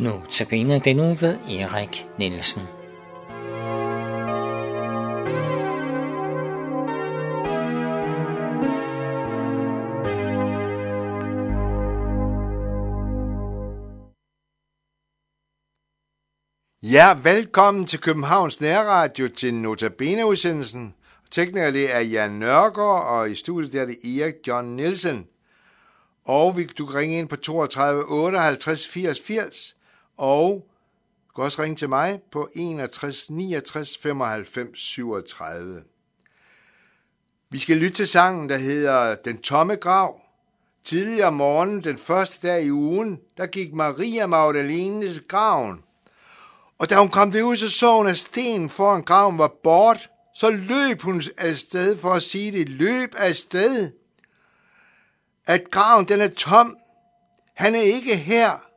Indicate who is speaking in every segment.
Speaker 1: Nu tabiner den uge ved Erik Nielsen.
Speaker 2: Ja, velkommen til Københavns Nærradio til Notabene-udsendelsen. Tekniker det er Jan Nørgaard, og i studiet der er det Erik John Nielsen. Og vi, du kan ringe ind på 32 58 80 80, og du kan også ringe til mig på 61 69 95 37. Vi skal lytte til sangen, der hedder Den tomme grav. Tidligere om morgenen, den første dag i ugen, der gik Maria Magdalenes graven. Og da hun kom derud, så så hun, at stenen foran graven var bort. Så løb hun afsted for at sige det. Løb afsted. At graven den er tom. Han er ikke her.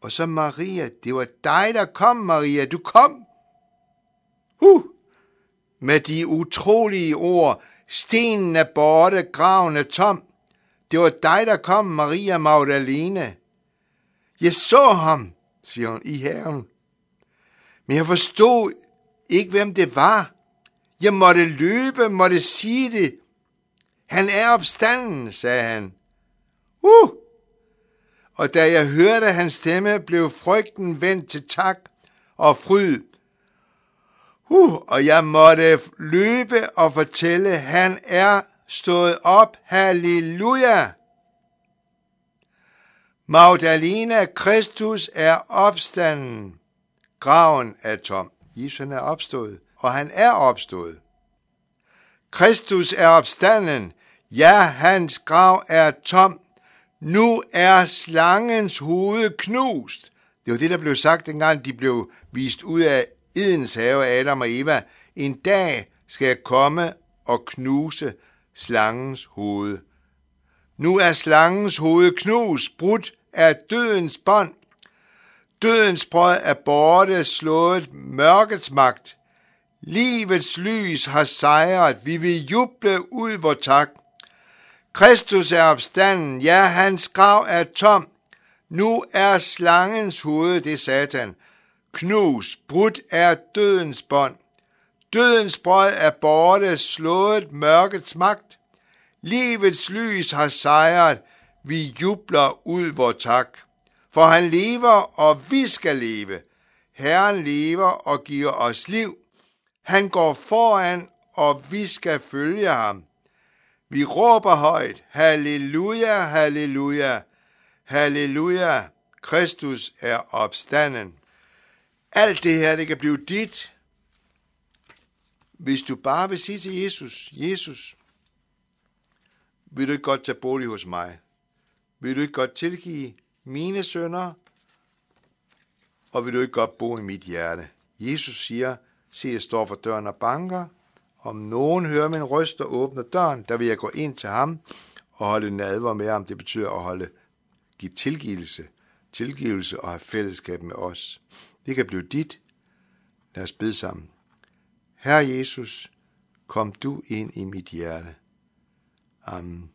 Speaker 2: Og så Maria, det var dig, der kom, Maria. Du kom. Huh. Med de utrolige ord. Stenen er borte, graven er tom. Det var dig, der kom, Maria Magdalene. Jeg så ham, siger hun, i haven. Men jeg forstod ikke, hvem det var. Jeg måtte løbe, måtte sige det. Han er opstanden, sagde han. Uh! Og da jeg hørte hans stemme, blev frygten vendt til tak og fryd. Uh, og jeg måtte løbe og fortælle, han er stået op. Halleluja! Magdalena Kristus er opstanden. Graven er tom. Jesus er opstået, og han er opstået. Kristus er opstanden. Ja, hans grav er tom. Nu er slangens hoved knust. Det var det, der blev sagt, dengang de blev vist ud af Edens have, Adam og Eva. En dag skal jeg komme og knuse slangens hoved. Nu er slangens hoved knust, brudt er dødens bånd. Dødens brød er borte, slået mørkets magt. Livets lys har sejret, vi vil juble ud vor tak. Kristus er opstanden, ja, hans grav er tom. Nu er slangens hoved, det satan. Knus, brudt er dødens bånd. Dødens brød er borte, slået mørkets magt. Livets lys har sejret, vi jubler ud vor tak. For han lever, og vi skal leve. Herren lever og giver os liv. Han går foran, og vi skal følge ham. Vi råber højt, halleluja, halleluja, halleluja, Kristus er opstanden. Alt det her, det kan blive dit, hvis du bare vil sige til Jesus, Jesus, vil du ikke godt tage bolig hos mig? Vil du ikke godt tilgive mine sønner? Og vil du ikke godt bo i mit hjerte? Jesus siger, se, jeg står for døren og banker. Om nogen hører min røst og åbner døren, der vil jeg gå ind til ham og holde nadver med ham. Det betyder at holde, give tilgivelse, tilgivelse og have fællesskab med os. Det kan blive dit. Lad os bede sammen. Herre Jesus, kom du ind i mit hjerte. Amen.